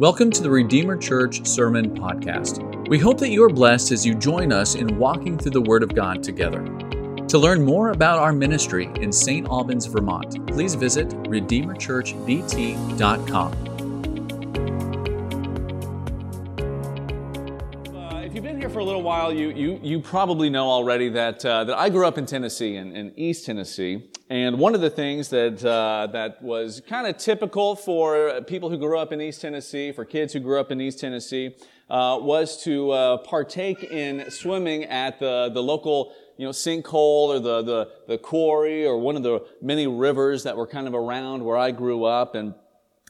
Welcome to the Redeemer Church Sermon Podcast. We hope that you are blessed as you join us in walking through the Word of God together. To learn more about our ministry in St. Albans, Vermont, please visit RedeemerChurchVT.com. Uh, if you've been here for a little while, you, you, you probably know already that, uh, that I grew up in Tennessee, in, in East Tennessee. And one of the things that, uh, that was kind of typical for people who grew up in East Tennessee, for kids who grew up in East Tennessee, uh, was to uh, partake in swimming at the, the local you know, sinkhole or the, the, the quarry or one of the many rivers that were kind of around where I grew up. And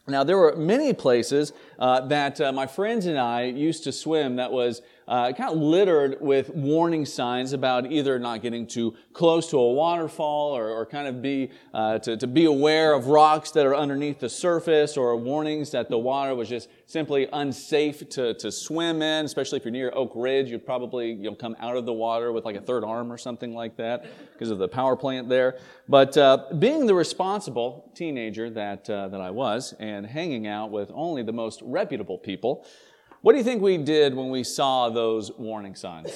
now, there were many places uh, that uh, my friends and I used to swim that was uh, kind of littered with warning signs about either not getting too close to a waterfall or, or kind of be uh, to, to be aware of rocks that are underneath the surface or warnings that the water was just simply unsafe to, to swim in, especially if you're near Oak Ridge. You'd probably you'll come out of the water with like a third arm or something like that because of the power plant there. But uh, being the responsible teenager that, uh, that I was and hanging out with only the most reputable people, what do you think we did when we saw those warning signs?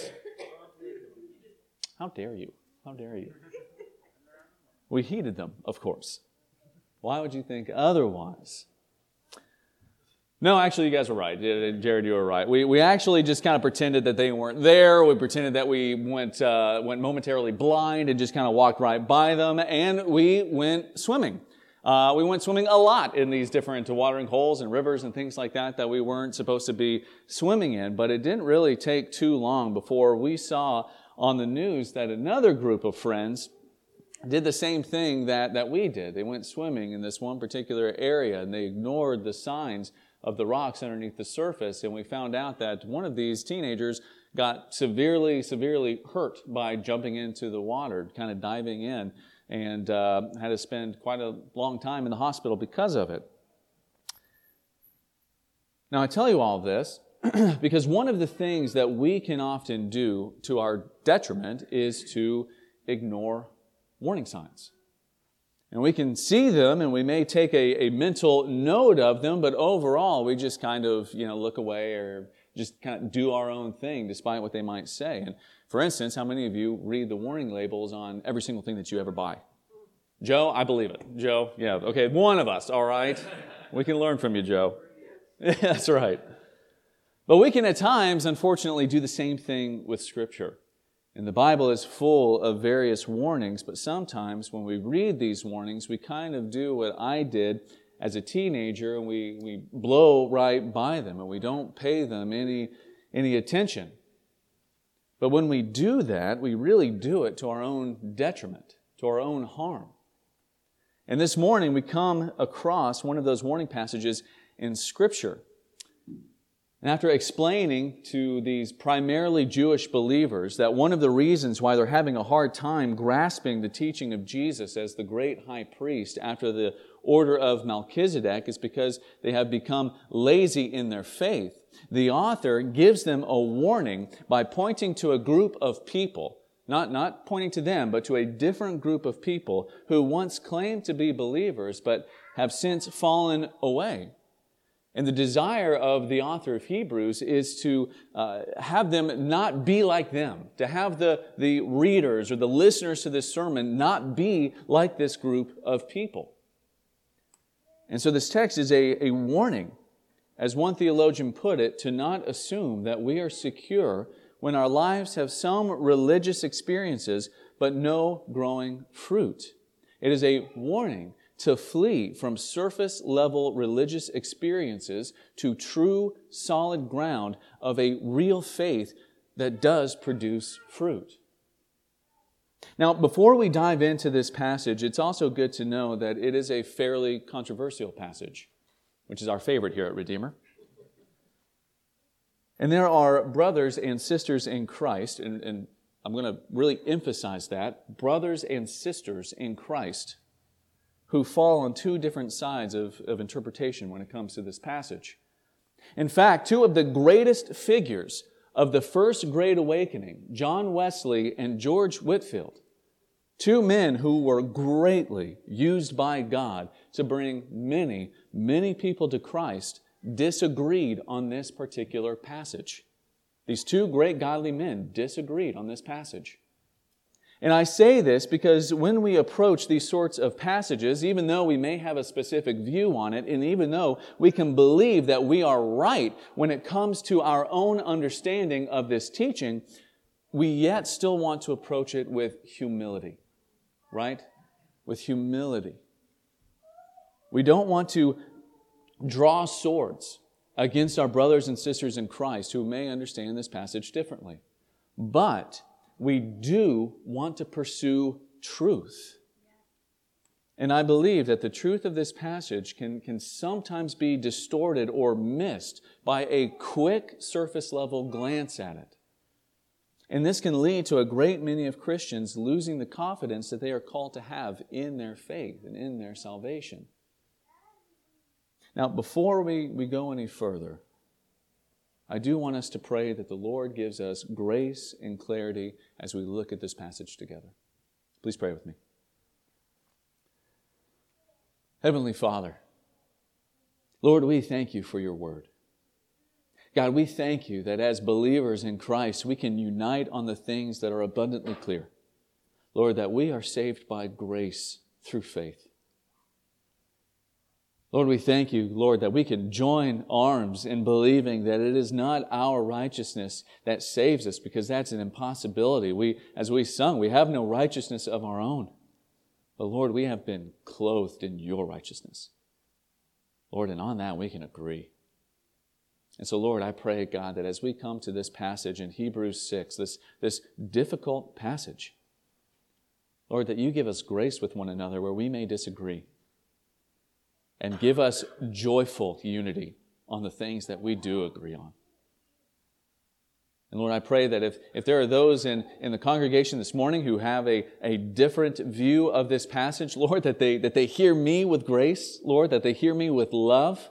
How dare you? How dare you? We heeded them, of course. Why would you think otherwise? No, actually, you guys were right. Jared, you were right. We, we actually just kind of pretended that they weren't there. We pretended that we went, uh, went momentarily blind and just kind of walked right by them, and we went swimming. Uh, we went swimming a lot in these different watering holes and rivers and things like that that we weren't supposed to be swimming in. But it didn't really take too long before we saw on the news that another group of friends did the same thing that, that we did. They went swimming in this one particular area and they ignored the signs of the rocks underneath the surface. And we found out that one of these teenagers got severely, severely hurt by jumping into the water, kind of diving in and uh, had to spend quite a long time in the hospital because of it. Now, I tell you all this because one of the things that we can often do to our detriment is to ignore warning signs. And we can see them and we may take a, a mental note of them, but overall we just kind of, you know, look away or just kind of do our own thing despite what they might say. And for instance, how many of you read the warning labels on every single thing that you ever buy? Joe, I believe it. Joe, yeah, okay, one of us, all right? We can learn from you, Joe. That's right. But we can at times, unfortunately, do the same thing with Scripture. And the Bible is full of various warnings, but sometimes when we read these warnings, we kind of do what I did as a teenager and we, we blow right by them and we don't pay them any, any attention. But when we do that, we really do it to our own detriment, to our own harm. And this morning we come across one of those warning passages in Scripture. And after explaining to these primarily Jewish believers that one of the reasons why they're having a hard time grasping the teaching of Jesus as the great high priest after the order of Melchizedek is because they have become lazy in their faith. The author gives them a warning by pointing to a group of people, not, not pointing to them, but to a different group of people who once claimed to be believers but have since fallen away. And the desire of the author of Hebrews is to uh, have them not be like them, to have the, the readers or the listeners to this sermon not be like this group of people. And so this text is a, a warning, as one theologian put it, to not assume that we are secure when our lives have some religious experiences but no growing fruit. It is a warning to flee from surface level religious experiences to true, solid ground of a real faith that does produce fruit. Now, before we dive into this passage, it's also good to know that it is a fairly controversial passage, which is our favorite here at Redeemer. And there are brothers and sisters in Christ, and, and I'm going to really emphasize that brothers and sisters in Christ who fall on two different sides of, of interpretation when it comes to this passage. In fact, two of the greatest figures of the First Great Awakening, John Wesley and George Whitefield, two men who were greatly used by God to bring many, many people to Christ, disagreed on this particular passage. These two great godly men disagreed on this passage. And I say this because when we approach these sorts of passages, even though we may have a specific view on it, and even though we can believe that we are right when it comes to our own understanding of this teaching, we yet still want to approach it with humility, right? With humility. We don't want to draw swords against our brothers and sisters in Christ who may understand this passage differently. But we do want to pursue truth. And I believe that the truth of this passage can, can sometimes be distorted or missed by a quick surface level glance at it. And this can lead to a great many of Christians losing the confidence that they are called to have in their faith and in their salvation. Now, before we, we go any further, I do want us to pray that the Lord gives us grace and clarity as we look at this passage together. Please pray with me. Heavenly Father, Lord, we thank you for your word. God, we thank you that as believers in Christ, we can unite on the things that are abundantly clear. Lord, that we are saved by grace through faith. Lord, we thank you, Lord, that we can join arms in believing that it is not our righteousness that saves us because that's an impossibility. We, as we sung, we have no righteousness of our own. But Lord, we have been clothed in your righteousness. Lord, and on that we can agree. And so, Lord, I pray, God, that as we come to this passage in Hebrews 6, this, this difficult passage, Lord, that you give us grace with one another where we may disagree and give us joyful unity on the things that we do agree on. And Lord, I pray that if, if there are those in, in the congregation this morning who have a, a different view of this passage, Lord, that they, that they hear me with grace, Lord, that they hear me with love.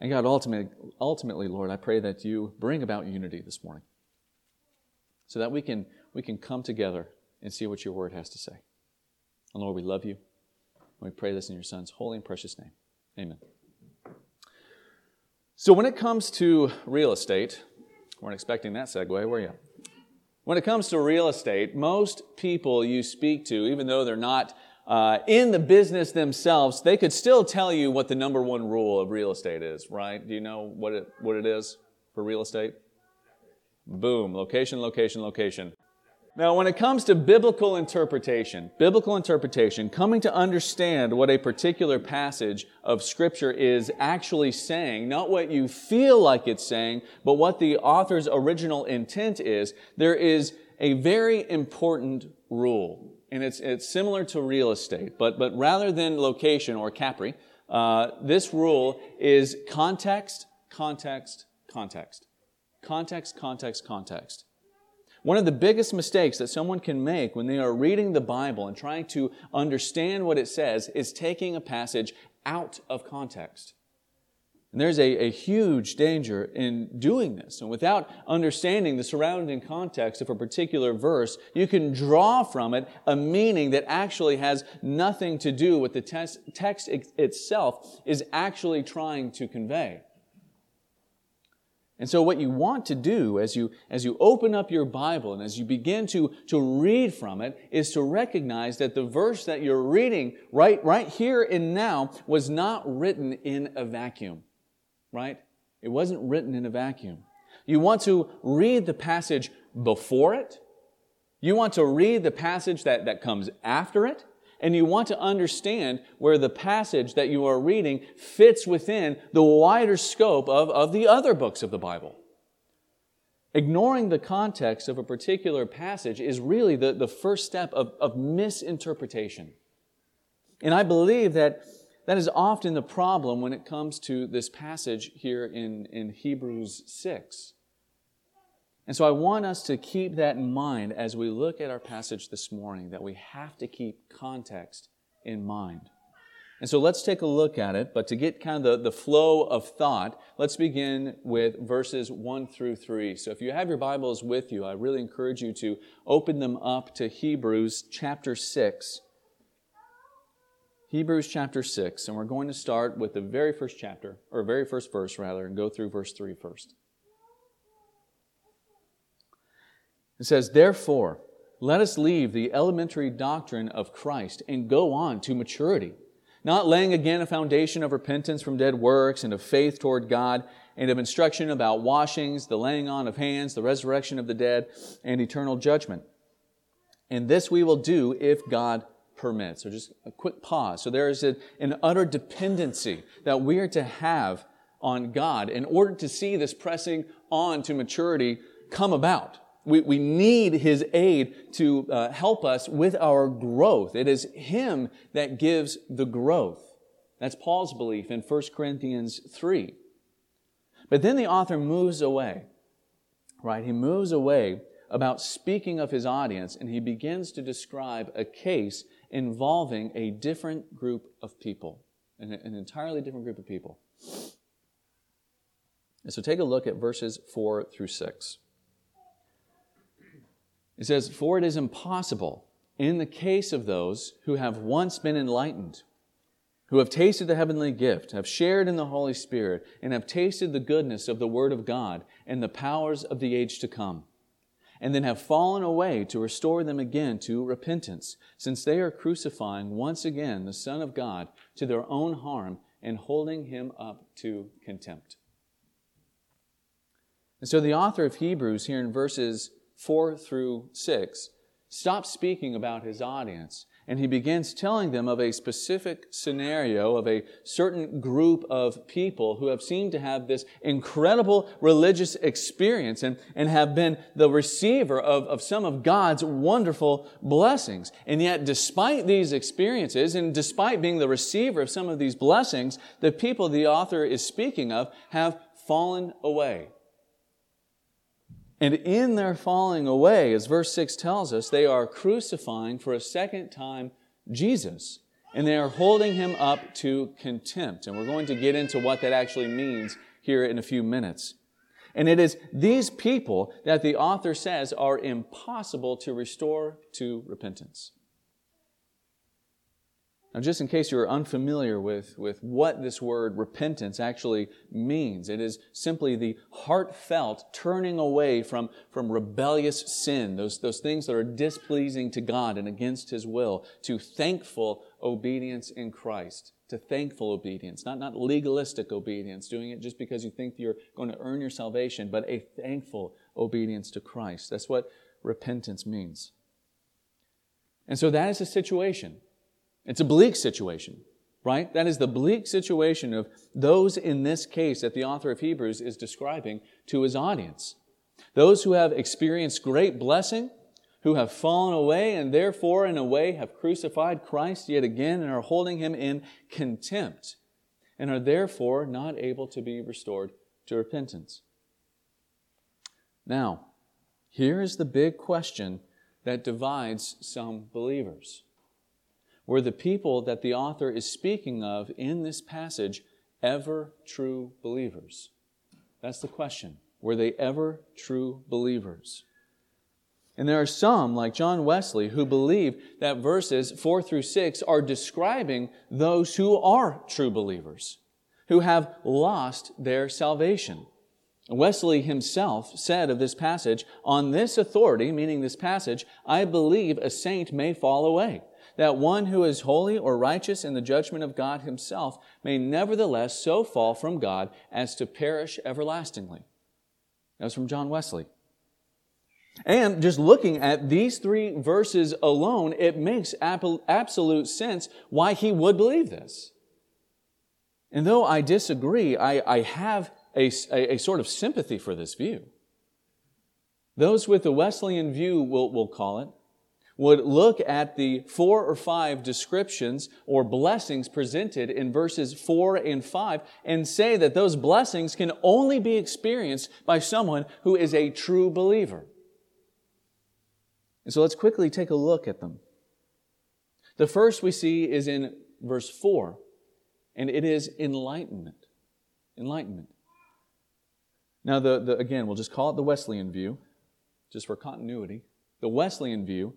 And God, ultimately, ultimately, Lord, I pray that you bring about unity this morning so that we can, we can come together and see what your word has to say. And Lord, we love you. We pray this in your Son's holy and precious name. Amen. So, when it comes to real estate, weren't expecting that segue, were you? When it comes to real estate, most people you speak to, even though they're not uh, in the business themselves, they could still tell you what the number one rule of real estate is, right? Do you know what it, what it is for real estate? Boom, location, location, location. Now, when it comes to biblical interpretation, biblical interpretation, coming to understand what a particular passage of Scripture is actually saying, not what you feel like it's saying, but what the author's original intent is, there is a very important rule. And it's, it's similar to real estate, but, but rather than location or capri, uh, this rule is context, context, context. Context, context, context. One of the biggest mistakes that someone can make when they are reading the Bible and trying to understand what it says is taking a passage out of context. And there's a, a, huge danger in doing this. And without understanding the surrounding context of a particular verse, you can draw from it a meaning that actually has nothing to do with the text, text itself is actually trying to convey. And so what you want to do as you, as you open up your Bible and as you begin to, to read from it is to recognize that the verse that you're reading right, right here and now was not written in a vacuum, right? It wasn't written in a vacuum. You want to read the passage before it. You want to read the passage that, that comes after it and you want to understand where the passage that you are reading fits within the wider scope of, of the other books of the Bible. Ignoring the context of a particular passage is really the, the first step of, of misinterpretation. And I believe that that is often the problem when it comes to this passage here in, in Hebrews 6. And so I want us to keep that in mind as we look at our passage this morning, that we have to keep context in mind. And so let's take a look at it, but to get kind of the, the flow of thought, let's begin with verses 1 through 3. So if you have your Bibles with you, I really encourage you to open them up to Hebrews chapter 6. Hebrews chapter 6, and we're going to start with the very first chapter, or very first verse rather, and go through verse 3 first. It says, Therefore, let us leave the elementary doctrine of Christ and go on to maturity, not laying again a foundation of repentance from dead works and of faith toward God and of instruction about washings, the laying on of hands, the resurrection of the dead, and eternal judgment. And this we will do if God permits. So just a quick pause. So there is a, an utter dependency that we are to have on God in order to see this pressing on to maturity come about. We, we need His aid to uh, help us with our growth. It is Him that gives the growth. That's Paul's belief in 1 Corinthians 3. But then the author moves away, right? He moves away about speaking of his audience and he begins to describe a case involving a different group of people, an, an entirely different group of people. And so take a look at verses 4 through 6. It says, For it is impossible in the case of those who have once been enlightened, who have tasted the heavenly gift, have shared in the Holy Spirit, and have tasted the goodness of the Word of God and the powers of the age to come, and then have fallen away to restore them again to repentance, since they are crucifying once again the Son of God to their own harm and holding him up to contempt. And so the author of Hebrews here in verses 4 through 6 stops speaking about his audience and he begins telling them of a specific scenario of a certain group of people who have seemed to have this incredible religious experience and, and have been the receiver of, of some of God's wonderful blessings. And yet, despite these experiences and despite being the receiver of some of these blessings, the people the author is speaking of have fallen away. And in their falling away, as verse 6 tells us, they are crucifying for a second time Jesus. And they are holding him up to contempt. And we're going to get into what that actually means here in a few minutes. And it is these people that the author says are impossible to restore to repentance. Now, just in case you're unfamiliar with, with what this word repentance actually means, it is simply the heartfelt turning away from, from rebellious sin, those, those things that are displeasing to God and against His will, to thankful obedience in Christ, to thankful obedience, not, not legalistic obedience, doing it just because you think you're going to earn your salvation, but a thankful obedience to Christ. That's what repentance means. And so that is the situation it's a bleak situation, right? That is the bleak situation of those in this case that the author of Hebrews is describing to his audience. Those who have experienced great blessing, who have fallen away and therefore in a way have crucified Christ yet again and are holding him in contempt and are therefore not able to be restored to repentance. Now, here is the big question that divides some believers. Were the people that the author is speaking of in this passage ever true believers? That's the question. Were they ever true believers? And there are some, like John Wesley, who believe that verses 4 through 6 are describing those who are true believers, who have lost their salvation. Wesley himself said of this passage, On this authority, meaning this passage, I believe a saint may fall away that one who is holy or righteous in the judgment of God himself may nevertheless so fall from God as to perish everlastingly. That was from John Wesley. And just looking at these three verses alone, it makes absolute sense why he would believe this. And though I disagree, I, I have a, a, a sort of sympathy for this view. Those with the Wesleyan view will, will call it would look at the four or five descriptions or blessings presented in verses four and five and say that those blessings can only be experienced by someone who is a true believer. And so let's quickly take a look at them. The first we see is in verse four, and it is enlightenment. Enlightenment. Now, the, the, again, we'll just call it the Wesleyan view, just for continuity. The Wesleyan view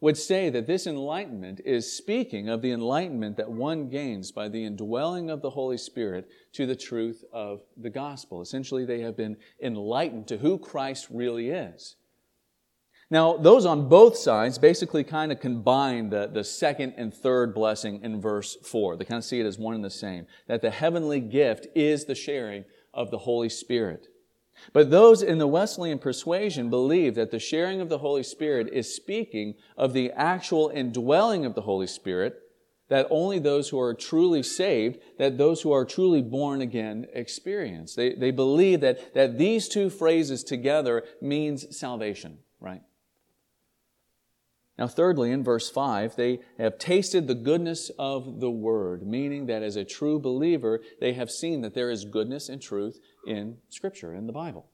would say that this enlightenment is speaking of the enlightenment that one gains by the indwelling of the Holy Spirit to the truth of the gospel. Essentially, they have been enlightened to who Christ really is. Now, those on both sides basically kind of combine the, the second and third blessing in verse 4. They kind of see it as one and the same. That the heavenly gift is the sharing of the Holy Spirit. But those in the Wesleyan persuasion believe that the sharing of the Holy Spirit is speaking of the actual indwelling of the Holy Spirit that only those who are truly saved, that those who are truly born again experience. They, they believe that, that these two phrases together means salvation, right? Now, thirdly, in verse 5, they have tasted the goodness of the Word, meaning that as a true believer, they have seen that there is goodness and truth in Scripture, in the Bible.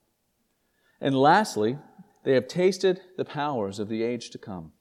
And lastly, they have tasted the powers of the age to come,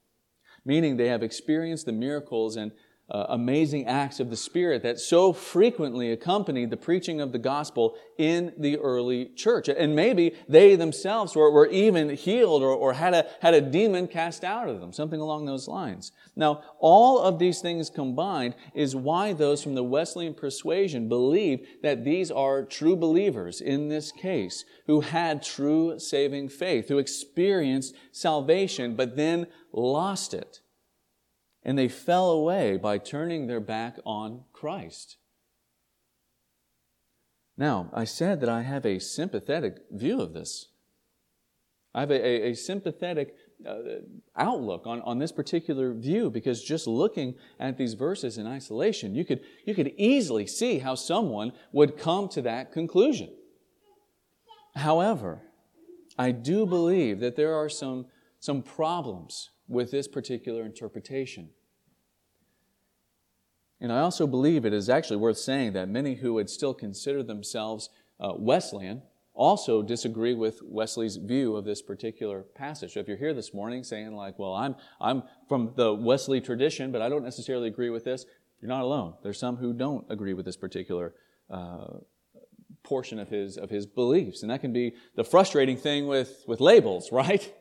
meaning they have experienced the miracles and uh, amazing acts of the Spirit that so frequently accompanied the preaching of the gospel in the early church. And maybe they themselves were, were even healed or, or had, a, had a demon cast out of them, something along those lines. Now, all of these things combined is why those from the Wesleyan persuasion believe that these are true believers in this case, who had true saving faith, who experienced salvation, but then lost it and they fell away by turning their back on Christ. Now, I said that I have a sympathetic view of this. I have a, a, a sympathetic uh, outlook on, on this particular view because just looking at these verses in isolation, you could, you could easily see how someone would come to that conclusion. However, I do believe that there are some, some problems with this particular interpretation. And I also believe it is actually worth saying that many who would still consider themselves uh, Wesleyan also disagree with Wesley's view of this particular passage. So if you're here this morning saying like, well, I'm, I'm from the Wesley tradition, but I don't necessarily agree with this, you're not alone. There's some who don't agree with this particular uh, portion of his, of his beliefs. And that can be the frustrating thing with, with labels, right?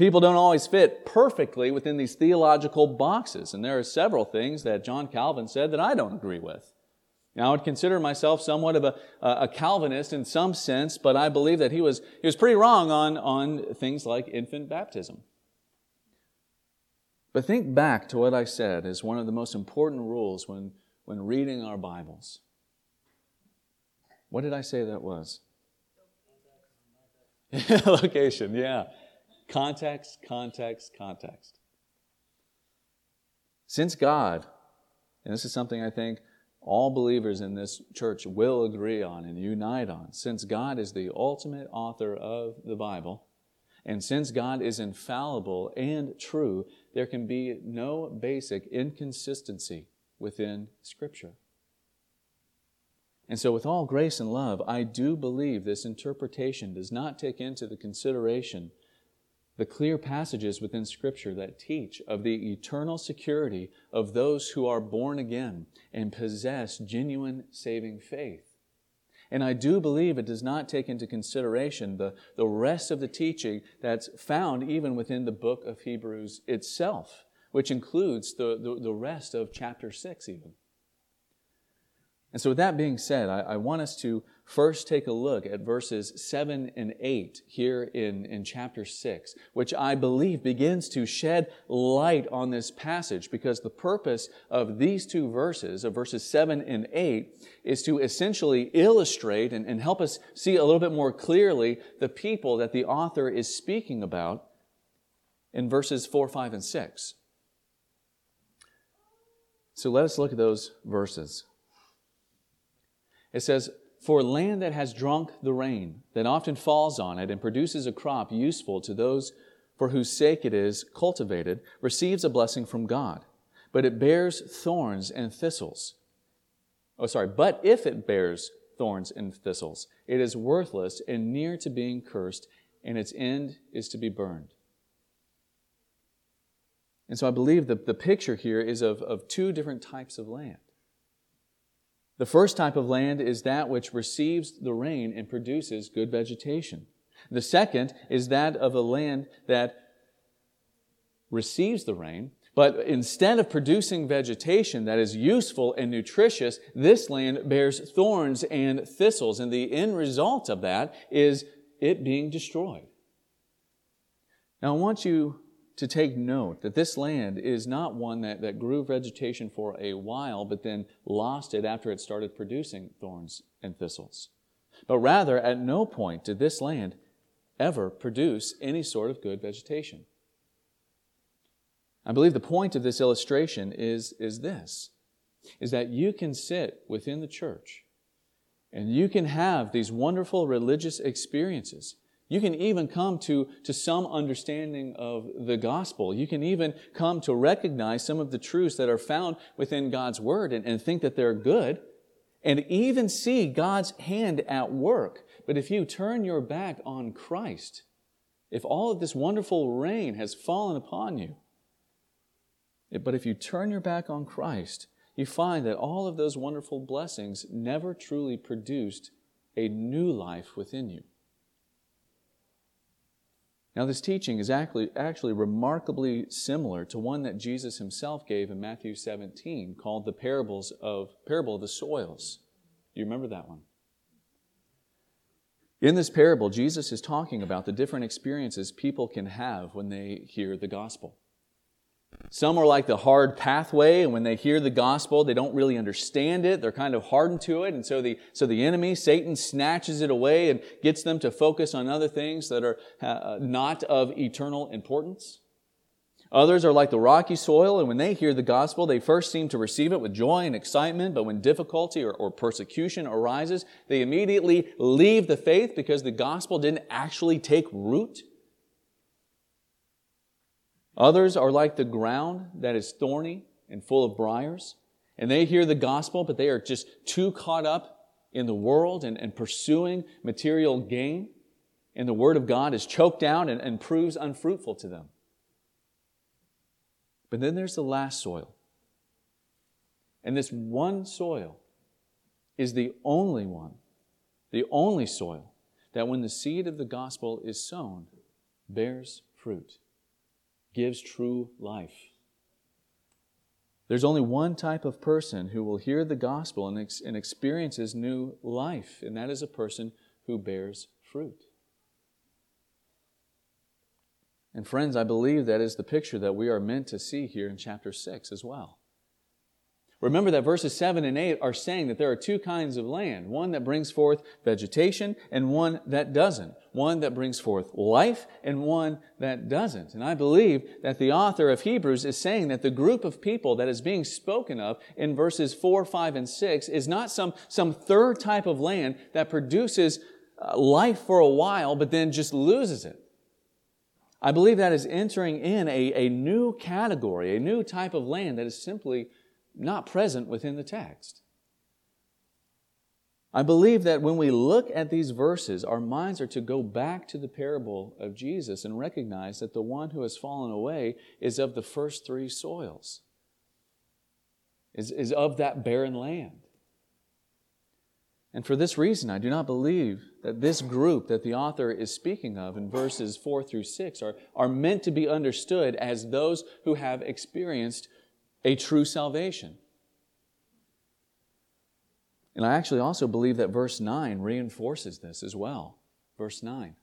People don't always fit perfectly within these theological boxes, and there are several things that John Calvin said that I don't agree with. Now, I would consider myself somewhat of a, a Calvinist in some sense, but I believe that he was, he was pretty wrong on, on things like infant baptism. But think back to what I said as one of the most important rules when, when reading our Bibles. What did I say that was? Location, yeah. Context, context, context. Since God, and this is something I think all believers in this church will agree on and unite on, since God is the ultimate author of the Bible, and since God is infallible and true, there can be no basic inconsistency within Scripture. And so, with all grace and love, I do believe this interpretation does not take into the consideration the clear passages within Scripture that teach of the eternal security of those who are born again and possess genuine saving faith. And I do believe it does not take into consideration the, the rest of the teaching that's found even within the book of Hebrews itself, which includes the, the, the rest of chapter 6 even. And so, with that being said, I, I want us to first take a look at verses 7 and 8 here in, in chapter 6, which I believe begins to shed light on this passage because the purpose of these two verses, of verses 7 and 8, is to essentially illustrate and, and help us see a little bit more clearly the people that the author is speaking about in verses 4, 5, and 6. So let us look at those verses. It says, for land that has drunk the rain that often falls on it and produces a crop useful to those for whose sake it is cultivated receives a blessing from God. But it bears thorns and thistles. Oh, sorry. But if it bears thorns and thistles, it is worthless and near to being cursed, and its end is to be burned. And so I believe that the picture here is of, of two different types of land. The first type of land is that which receives the rain and produces good vegetation. The second is that of a land that receives the rain, but instead of producing vegetation that is useful and nutritious, this land bears thorns and thistles, and the end result of that is it being destroyed. Now, I want you to take note that this land is not one that, that grew vegetation for a while, but then lost it after it started producing thorns and thistles. But rather, at no point did this land ever produce any sort of good vegetation. I believe the point of this illustration is, is this is that you can sit within the church and you can have these wonderful religious experiences. You can even come to, to some understanding of the gospel. You can even come to recognize some of the truths that are found within God's word and, and think that they're good and even see God's hand at work. But if you turn your back on Christ, if all of this wonderful rain has fallen upon you, but if you turn your back on Christ, you find that all of those wonderful blessings never truly produced a new life within you. Now, this teaching is actually, actually remarkably similar to one that Jesus himself gave in Matthew 17 called the parables of parable of the soils. Do you remember that one? In this parable, Jesus is talking about the different experiences people can have when they hear the gospel. Some are like the hard pathway, and when they hear the gospel, they don't really understand it. They're kind of hardened to it, and so the, so the enemy, Satan, snatches it away and gets them to focus on other things that are uh, not of eternal importance. Others are like the rocky soil, and when they hear the gospel, they first seem to receive it with joy and excitement, but when difficulty or, or persecution arises, they immediately leave the faith because the gospel didn't actually take root. Others are like the ground that is thorny and full of briars, and they hear the gospel, but they are just too caught up in the world and, and pursuing material gain, and the word of God is choked out and, and proves unfruitful to them. But then there's the last soil. And this one soil is the only one, the only soil that when the seed of the gospel is sown, bears fruit gives true life. There's only one type of person who will hear the gospel and, ex- and experiences new life, and that is a person who bears fruit. And friends, I believe that is the picture that we are meant to see here in chapter 6 as well. Remember that verses 7 and 8 are saying that there are two kinds of land one that brings forth vegetation and one that doesn't. One that brings forth life and one that doesn't. And I believe that the author of Hebrews is saying that the group of people that is being spoken of in verses 4, 5, and 6 is not some, some third type of land that produces uh, life for a while but then just loses it. I believe that is entering in a, a new category, a new type of land that is simply not present within the text. I believe that when we look at these verses, our minds are to go back to the parable of Jesus and recognize that the one who has fallen away is of the first three soils, is, is of that barren land. And for this reason, I do not believe that this group that the author is speaking of in verses 4 through 6 are, are meant to be understood as those who have experienced a true salvation. And I actually also believe that verse 9 reinforces this as well. Verse 9.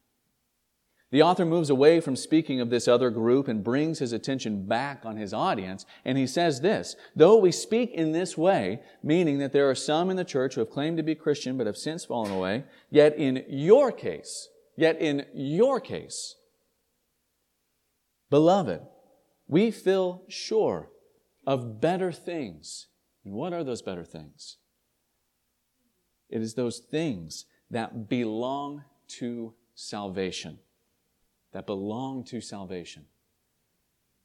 The author moves away from speaking of this other group and brings his attention back on his audience, and he says this Though we speak in this way, meaning that there are some in the church who have claimed to be Christian but have since fallen away, yet in your case, yet in your case, beloved, we feel sure of better things. And what are those better things? It is those things that belong to salvation. That belong to salvation.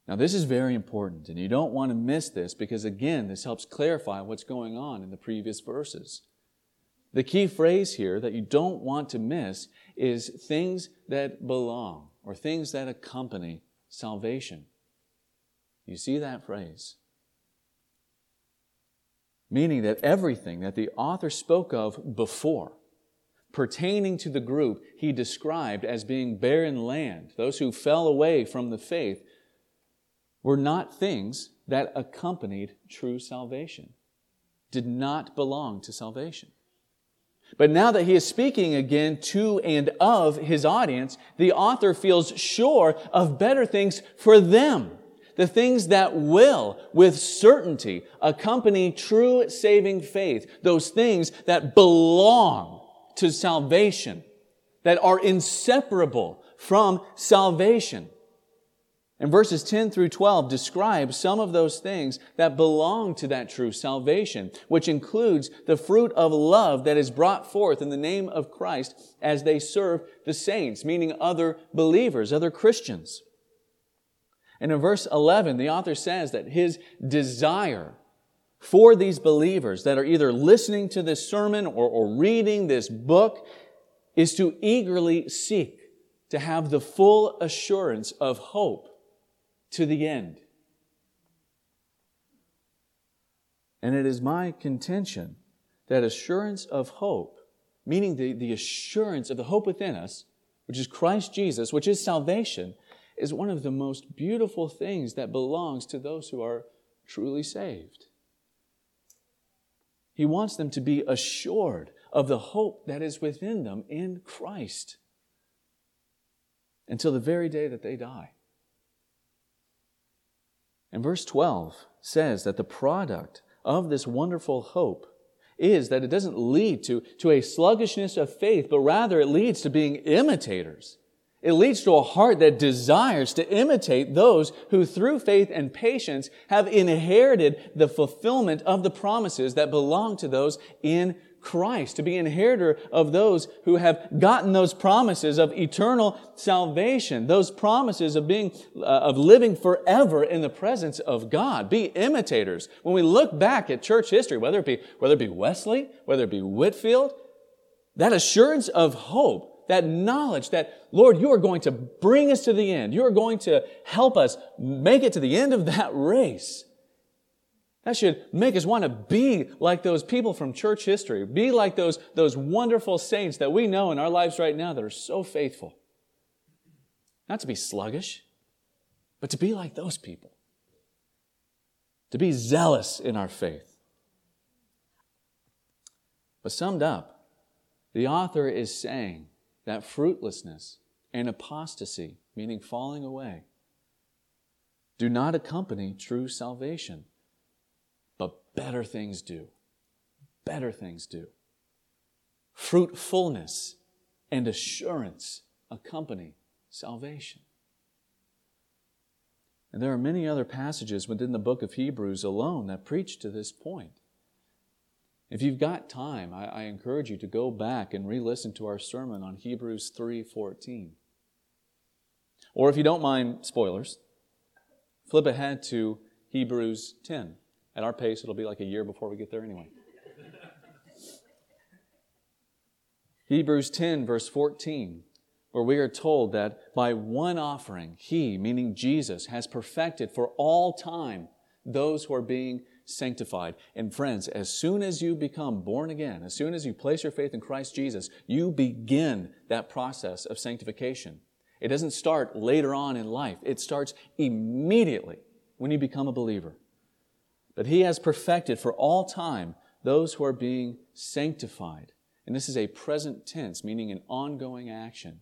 Now, this is very important, and you don't want to miss this because, again, this helps clarify what's going on in the previous verses. The key phrase here that you don't want to miss is things that belong or things that accompany salvation. You see that phrase? Meaning that everything that the author spoke of before, pertaining to the group he described as being barren land, those who fell away from the faith, were not things that accompanied true salvation, did not belong to salvation. But now that he is speaking again to and of his audience, the author feels sure of better things for them. The things that will, with certainty, accompany true saving faith. Those things that belong to salvation, that are inseparable from salvation. And verses 10 through 12 describe some of those things that belong to that true salvation, which includes the fruit of love that is brought forth in the name of Christ as they serve the saints, meaning other believers, other Christians. And in verse 11, the author says that his desire for these believers that are either listening to this sermon or, or reading this book is to eagerly seek to have the full assurance of hope to the end. And it is my contention that assurance of hope, meaning the, the assurance of the hope within us, which is Christ Jesus, which is salvation, is one of the most beautiful things that belongs to those who are truly saved. He wants them to be assured of the hope that is within them in Christ until the very day that they die. And verse 12 says that the product of this wonderful hope is that it doesn't lead to, to a sluggishness of faith, but rather it leads to being imitators. It leads to a heart that desires to imitate those who through faith and patience have inherited the fulfillment of the promises that belong to those in Christ, to be inheritor of those who have gotten those promises of eternal salvation, those promises of being, uh, of living forever in the presence of God. Be imitators. When we look back at church history, whether it be, whether it be Wesley, whether it be Whitefield, that assurance of hope, that knowledge that, Lord, you are going to bring us to the end. You are going to help us make it to the end of that race. That should make us want to be like those people from church history, be like those, those wonderful saints that we know in our lives right now that are so faithful. Not to be sluggish, but to be like those people, to be zealous in our faith. But summed up, the author is saying that fruitlessness and apostasy, meaning falling away, do not accompany true salvation but better things do. Better things do. Fruitfulness and assurance accompany salvation. And there are many other passages within the book of Hebrews alone that preach to this point. If you've got time, I, I encourage you to go back and re-listen to our sermon on Hebrews 3:14. Or if you don't mind spoilers, flip ahead to Hebrews 10. At our pace, it'll be like a year before we get there anyway. Hebrews 10, verse 14, where we are told that by one offering, He, meaning Jesus, has perfected for all time those who are being sanctified. And friends, as soon as you become born again, as soon as you place your faith in Christ Jesus, you begin that process of sanctification. It doesn't start later on in life, it starts immediately when you become a believer. But he has perfected for all time those who are being sanctified. And this is a present tense, meaning an ongoing action.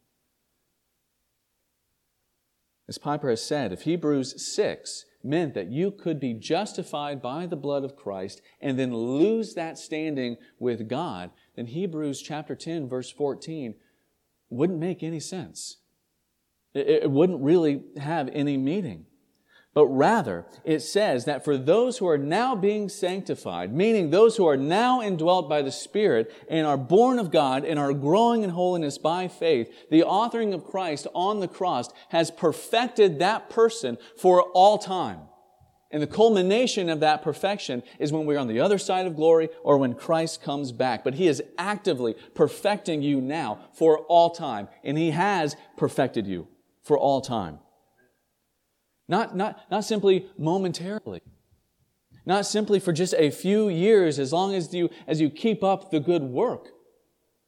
As Piper has said, if Hebrews 6 meant that you could be justified by the blood of Christ and then lose that standing with God, then Hebrews chapter 10, verse 14 wouldn't make any sense. It, wouldn't really have any meaning. But rather, it says that for those who are now being sanctified, meaning those who are now indwelt by the Spirit and are born of God and are growing in holiness by faith, the authoring of Christ on the cross has perfected that person for all time. And the culmination of that perfection is when we're on the other side of glory or when Christ comes back. But He is actively perfecting you now for all time. And He has perfected you for all time. Not, not, not simply momentarily. Not simply for just a few years as long as you, as you keep up the good work,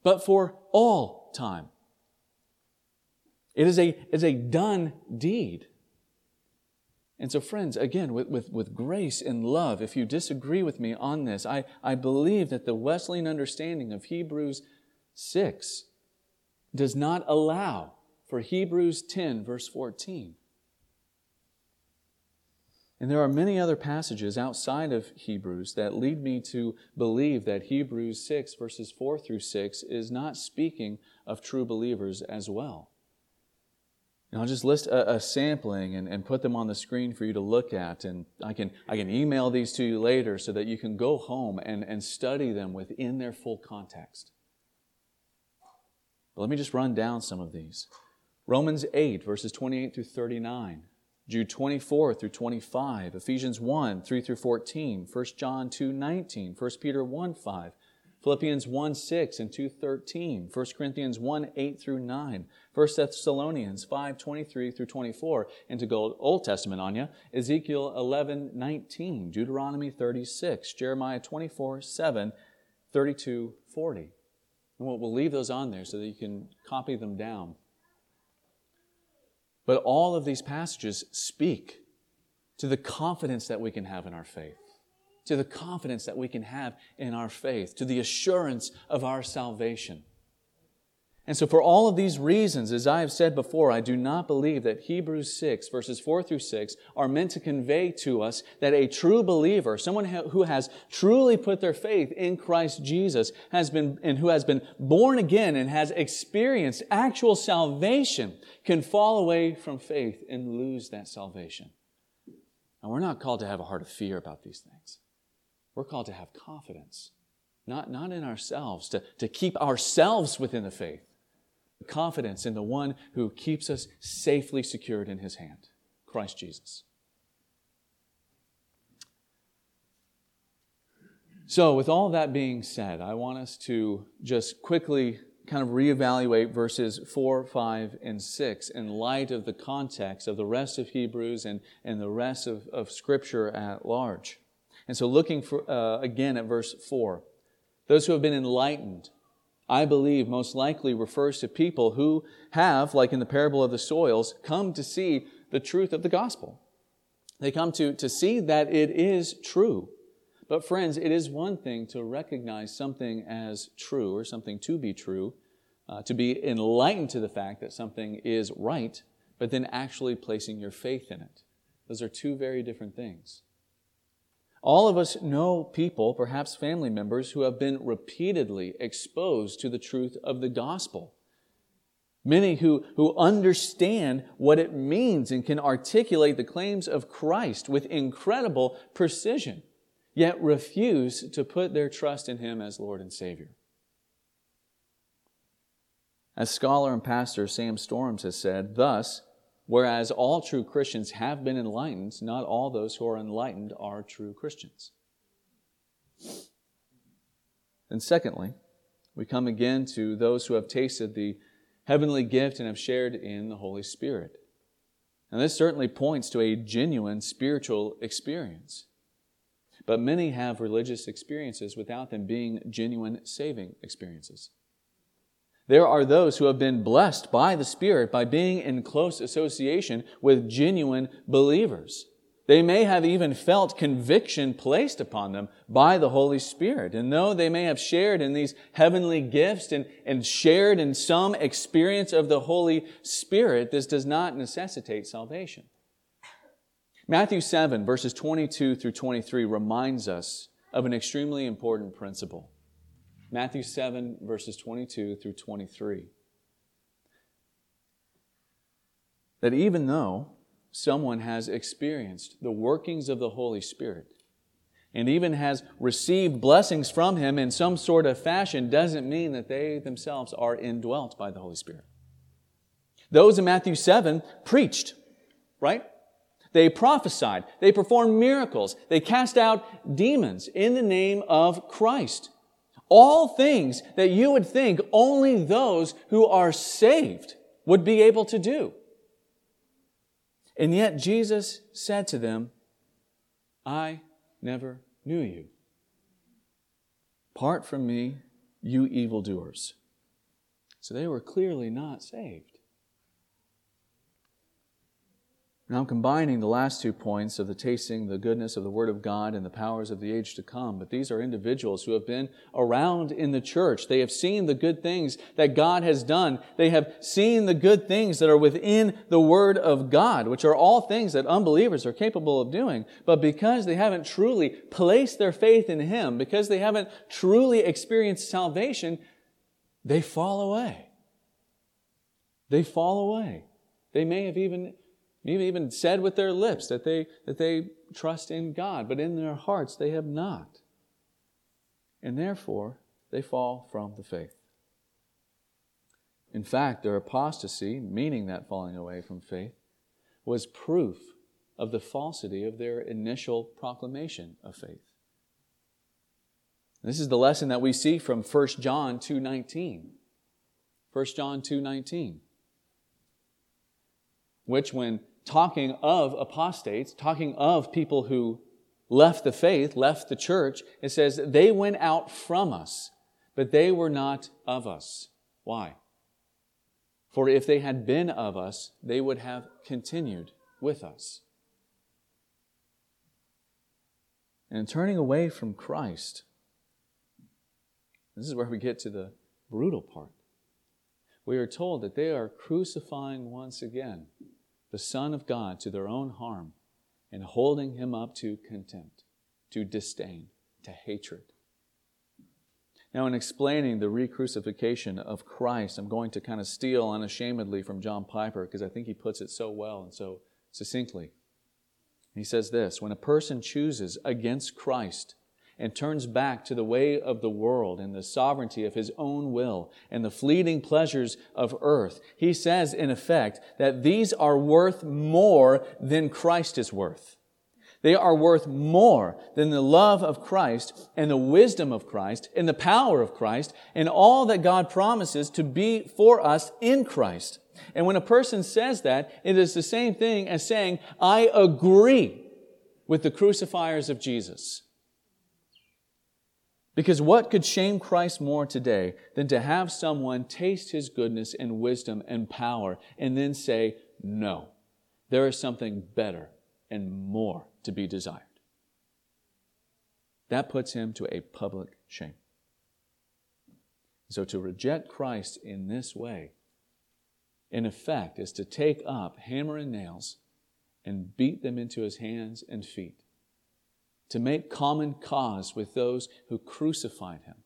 but for all time. It is a, is a done deed. And so, friends, again, with, with, with grace and love, if you disagree with me on this, I, I believe that the Wesleyan understanding of Hebrews 6 does not allow for Hebrews 10, verse 14. And there are many other passages outside of Hebrews that lead me to believe that Hebrews 6, verses 4 through 6, is not speaking of true believers as well. And I'll just list a, a, sampling and, and put them on the screen for you to look at. And I can, I can email these to you later so that you can go home and, and study them within their full context. But let me just run down some of these. Romans 8, verses 28 through 39. Jude 24 through 25, Ephesians 1, 3 through 14, 1 John 2, 19, 1 Peter 1, 5, Philippians 1, 6 and 2, 13, 1 Corinthians 1, 8 through 9, 1 Thessalonians 5, 23 through 24, and to go Old Testament on you, Ezekiel 11, 19, Deuteronomy 36, Jeremiah 24, 7, 32, 40. And we'll, we'll leave those on there so that you can copy them down. But all of these passages speak to the confidence that we can have in our faith, to the confidence that we can have in our faith, to the assurance of our salvation. And so, for all of these reasons, as I have said before, I do not believe that Hebrews 6, verses 4 through 6, are meant to convey to us that a true believer, someone who has truly put their faith in Christ Jesus, has been, and who has been born again and has experienced actual salvation, can fall away from faith and lose that salvation. And we're not called to have a heart of fear about these things. We're called to have confidence, not, not in ourselves, to, to keep ourselves within the faith confidence in the one who keeps us safely secured in his hand, Christ Jesus. So, with all that being said, I want us to just quickly kind of reevaluate verses 4, 5, and 6 in light of the context of the rest of Hebrews and, and the rest of, of Scripture at large. And so, looking for, uh, again at verse 4 those who have been enlightened I believe most likely refers to people who have, like in the parable of the soils, come to see the truth of the gospel. They come to, to see that it is true. But, friends, it is one thing to recognize something as true or something to be true, uh, to be enlightened to the fact that something is right, but then actually placing your faith in it. Those are two very different things. All of us know people, perhaps family members, who have been repeatedly exposed to the truth of the gospel. Many who, who understand what it means and can articulate the claims of Christ with incredible precision, yet refuse to put their trust in Him as Lord and Savior. As scholar and pastor Sam Storms has said, thus, Whereas all true Christians have been enlightened, not all those who are enlightened are true Christians. And secondly, we come again to those who have tasted the heavenly gift and have shared in the Holy Spirit. And this certainly points to a genuine spiritual experience. But many have religious experiences without them being genuine saving experiences. There are those who have been blessed by the Spirit by being in close association with genuine believers. They may have even felt conviction placed upon them by the Holy Spirit. And though they may have shared in these heavenly gifts and, and shared in some experience of the Holy Spirit, this does not necessitate salvation. Matthew 7, verses 22 through 23, reminds us of an extremely important principle. Matthew 7, verses 22 through 23. That even though someone has experienced the workings of the Holy Spirit and even has received blessings from Him in some sort of fashion, doesn't mean that they themselves are indwelt by the Holy Spirit. Those in Matthew 7 preached, right? They prophesied. They performed miracles. They cast out demons in the name of Christ. All things that you would think only those who are saved would be able to do. And yet Jesus said to them, I never knew you. Part from me, you evildoers. So they were clearly not saved. Now I'm combining the last two points of the tasting the goodness of the Word of God and the powers of the age to come. But these are individuals who have been around in the church. They have seen the good things that God has done. They have seen the good things that are within the Word of God, which are all things that unbelievers are capable of doing. But because they haven't truly placed their faith in Him, because they haven't truly experienced salvation, they fall away. They fall away. They may have even Maybe even said with their lips that they, that they trust in God, but in their hearts they have not. And therefore, they fall from the faith. In fact, their apostasy, meaning that falling away from faith, was proof of the falsity of their initial proclamation of faith. This is the lesson that we see from 1 John 2:19. 1 John 2:19. Which when talking of apostates, talking of people who left the faith, left the church, it says, they went out from us, but they were not of us. Why? For if they had been of us, they would have continued with us. And turning away from Christ, this is where we get to the brutal part. We are told that they are crucifying once again the Son of God to their own harm and holding him up to contempt, to disdain, to hatred. Now, in explaining the re crucifixion of Christ, I'm going to kind of steal unashamedly from John Piper because I think he puts it so well and so succinctly. He says this When a person chooses against Christ, and turns back to the way of the world and the sovereignty of his own will and the fleeting pleasures of earth, he says, in effect, that these are worth more than Christ is worth. They are worth more than the love of Christ and the wisdom of Christ and the power of Christ and all that God promises to be for us in Christ. And when a person says that, it is the same thing as saying, I agree with the crucifiers of Jesus. Because what could shame Christ more today than to have someone taste his goodness and wisdom and power and then say, no, there is something better and more to be desired? That puts him to a public shame. So to reject Christ in this way, in effect, is to take up hammer and nails and beat them into his hands and feet to make common cause with those who crucified him,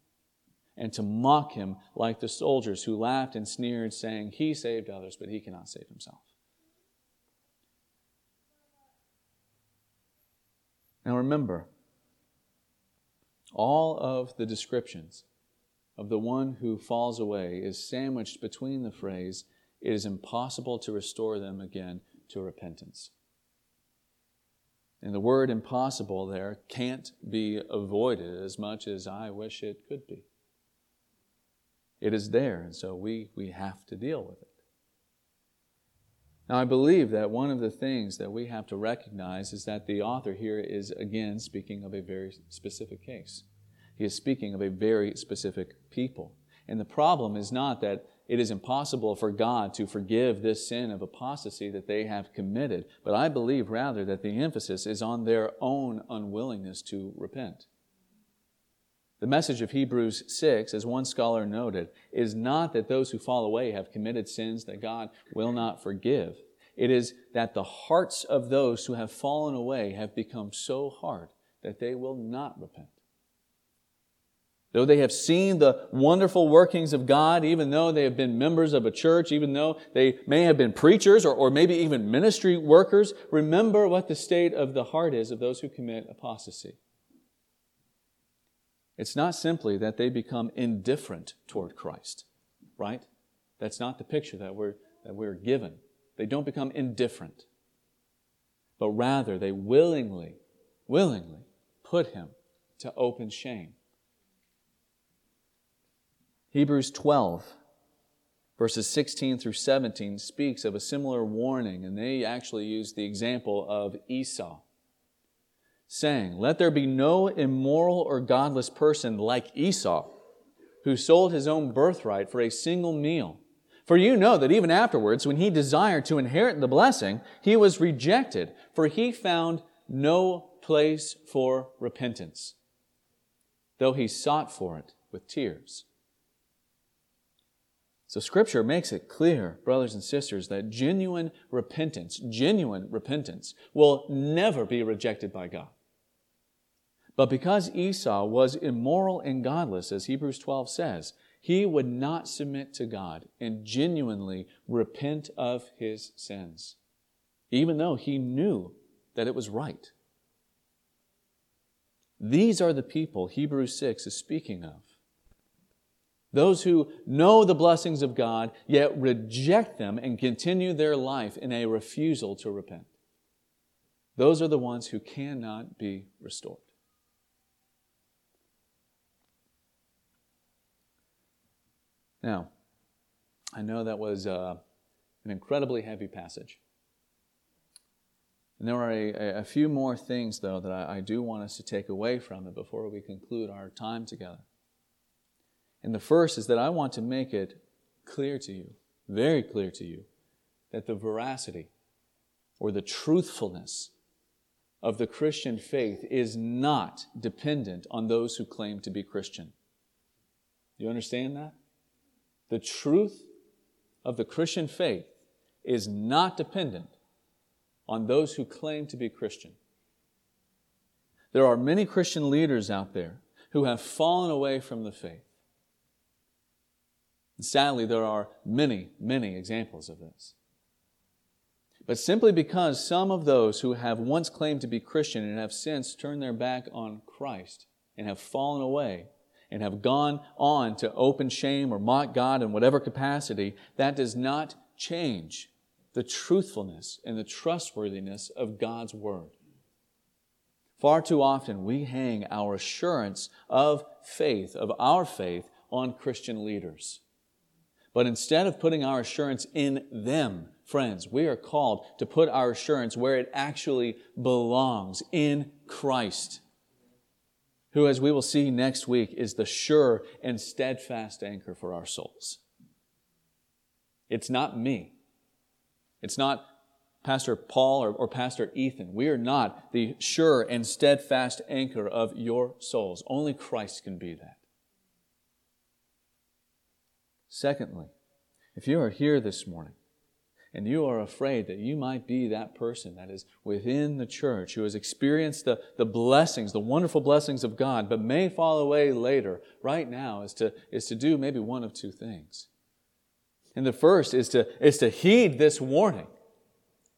and to mock him like the soldiers who laughed and sneered, saying, He saved others, but he cannot save himself. Now remember, all of the descriptions of the one who falls away is sandwiched between the phrase, It is impossible to restore them again to repentance. And the word impossible there can't be avoided as much as I wish it could be. It is there, and so we, we have to deal with it. Now, I believe that one of the things that we have to recognize is that the author here is again speaking of a very specific case. He is speaking of a very specific people. And the problem is not that it is impossible for God to forgive this sin of apostasy that they have committed. But I believe rather that the emphasis is on their own unwillingness to repent. The message of Hebrews 6, as one scholar noted, is not that those who fall away have committed sins that God will not forgive. It is that the hearts of those who have fallen away have become so hard that they will not repent. Though they have seen the wonderful workings of God, even though they have been members of a church, even though they may have been preachers or, or maybe even ministry workers, remember what the state of the heart is of those who commit apostasy. It's not simply that they become indifferent toward Christ, right? That's not the picture that we're, that we're given. They don't become indifferent, but rather they willingly, willingly put him to open shame. Hebrews 12, verses 16 through 17, speaks of a similar warning, and they actually use the example of Esau, saying, Let there be no immoral or godless person like Esau, who sold his own birthright for a single meal. For you know that even afterwards, when he desired to inherit the blessing, he was rejected, for he found no place for repentance, though he sought for it with tears. So, Scripture makes it clear, brothers and sisters, that genuine repentance, genuine repentance, will never be rejected by God. But because Esau was immoral and godless, as Hebrews 12 says, he would not submit to God and genuinely repent of his sins, even though he knew that it was right. These are the people Hebrews 6 is speaking of. Those who know the blessings of God, yet reject them and continue their life in a refusal to repent. Those are the ones who cannot be restored. Now, I know that was uh, an incredibly heavy passage. And there are a, a few more things, though, that I, I do want us to take away from it before we conclude our time together. And the first is that I want to make it clear to you, very clear to you, that the veracity or the truthfulness of the Christian faith is not dependent on those who claim to be Christian. You understand that? The truth of the Christian faith is not dependent on those who claim to be Christian. There are many Christian leaders out there who have fallen away from the faith. And sadly, there are many, many examples of this. But simply because some of those who have once claimed to be Christian and have since turned their back on Christ and have fallen away and have gone on to open shame or mock God in whatever capacity, that does not change the truthfulness and the trustworthiness of God's Word. Far too often we hang our assurance of faith, of our faith, on Christian leaders. But instead of putting our assurance in them, friends, we are called to put our assurance where it actually belongs, in Christ who, as we will see next week, is the sure and steadfast anchor for our souls. It's not me. It's not Pastor Paul or, or, Pastor Ethan. We are not the sure and steadfast anchor of your souls. Only Christ can be that. Secondly, if you are here this morning and you are afraid that you might be that person that is within the church who has experienced the, the blessings, the wonderful blessings of God, but may fall away later, right now is to, is to do maybe one of two things. And the first is to, is to heed this warning.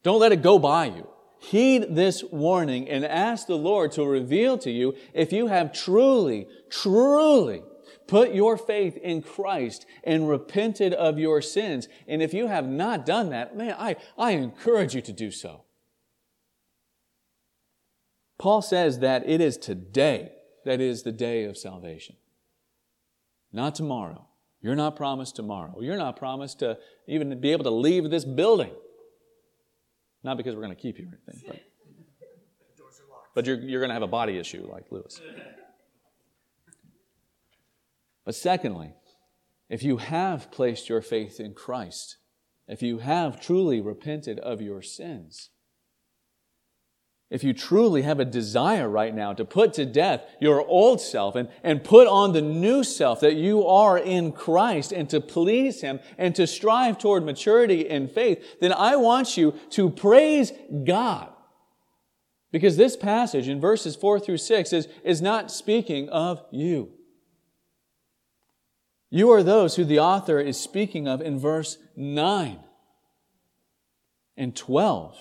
Don't let it go by you. Heed this warning and ask the Lord to reveal to you if you have truly, truly Put your faith in Christ and repented of your sins. And if you have not done that, man, I, I encourage you to do so. Paul says that it is today that is the day of salvation, not tomorrow. You're not promised tomorrow. You're not promised to even be able to leave this building. Not because we're going to keep you or anything, but, but you're, you're going to have a body issue like Lewis. But secondly, if you have placed your faith in Christ, if you have truly repented of your sins, if you truly have a desire right now to put to death your old self and, and put on the new self that you are in Christ and to please Him and to strive toward maturity in faith, then I want you to praise God. Because this passage in verses 4 through 6 is, is not speaking of you. You are those who the author is speaking of in verse 9 and 12.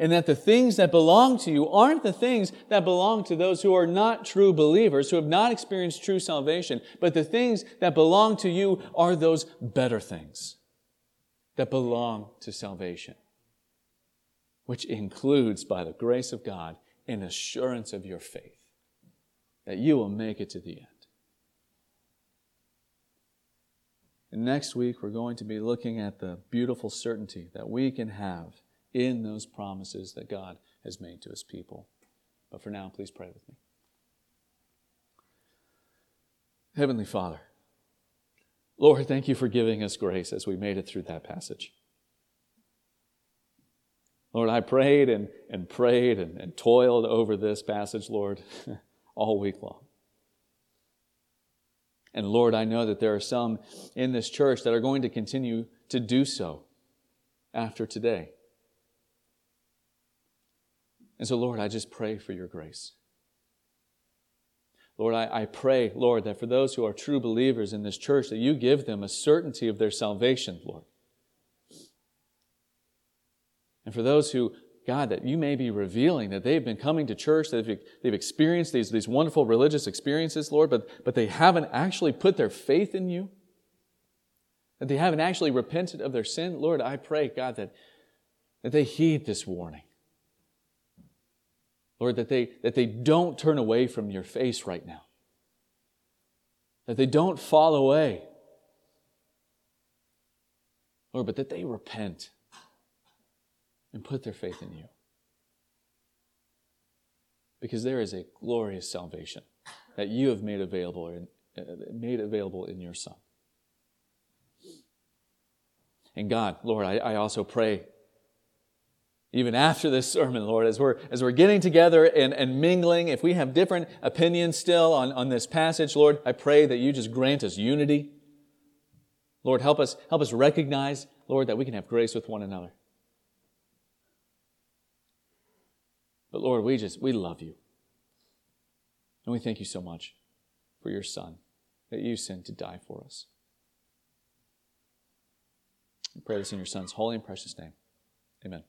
And that the things that belong to you aren't the things that belong to those who are not true believers, who have not experienced true salvation, but the things that belong to you are those better things that belong to salvation, which includes, by the grace of God, an assurance of your faith that you will make it to the end. And next week, we're going to be looking at the beautiful certainty that we can have in those promises that God has made to his people. But for now, please pray with me. Heavenly Father, Lord, thank you for giving us grace as we made it through that passage. Lord, I prayed and, and prayed and, and toiled over this passage, Lord, all week long. And Lord, I know that there are some in this church that are going to continue to do so after today. And so, Lord, I just pray for your grace. Lord, I, I pray, Lord, that for those who are true believers in this church, that you give them a certainty of their salvation, Lord. And for those who, God, that you may be revealing that they've been coming to church, that they've, they've experienced these, these wonderful religious experiences, Lord, but, but they haven't actually put their faith in you, that they haven't actually repented of their sin, Lord, I pray, God, that, that they heed this warning. Lord, that they, that they don't turn away from your face right now. That they don't fall away. Lord, but that they repent and put their faith in you. Because there is a glorious salvation that you have made available in, uh, made available in your Son. And God, Lord, I, I also pray even after this sermon, Lord, as we're, as we're getting together and, and mingling, if we have different opinions still on, on this passage, Lord, I pray that you just grant us unity. Lord, help us, help us recognize, Lord, that we can have grace with one another. But Lord, we just, we love you. And we thank you so much for your Son, that you sent to die for us. We pray this in your Son's holy and precious name. Amen.